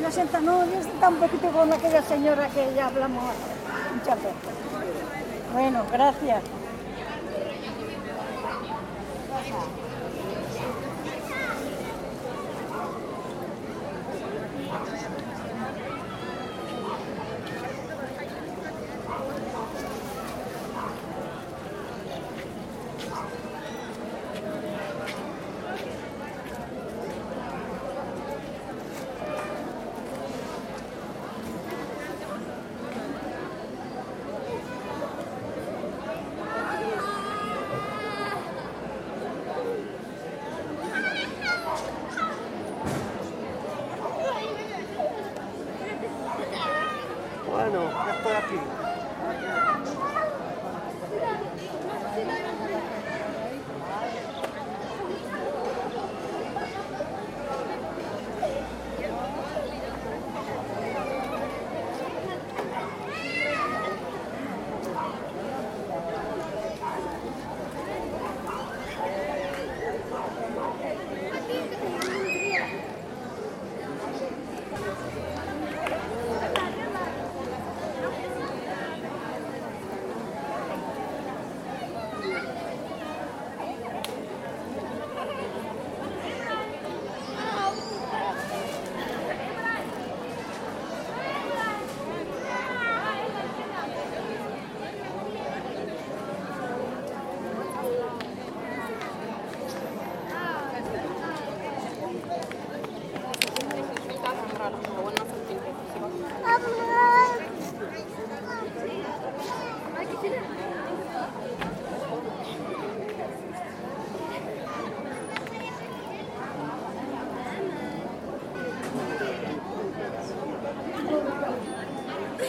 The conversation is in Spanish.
Yo siento, no, yo siento un poquito con aquella señora que ya hablamos muchas veces. Bueno, gracias. Bueno, ya estoy aquí.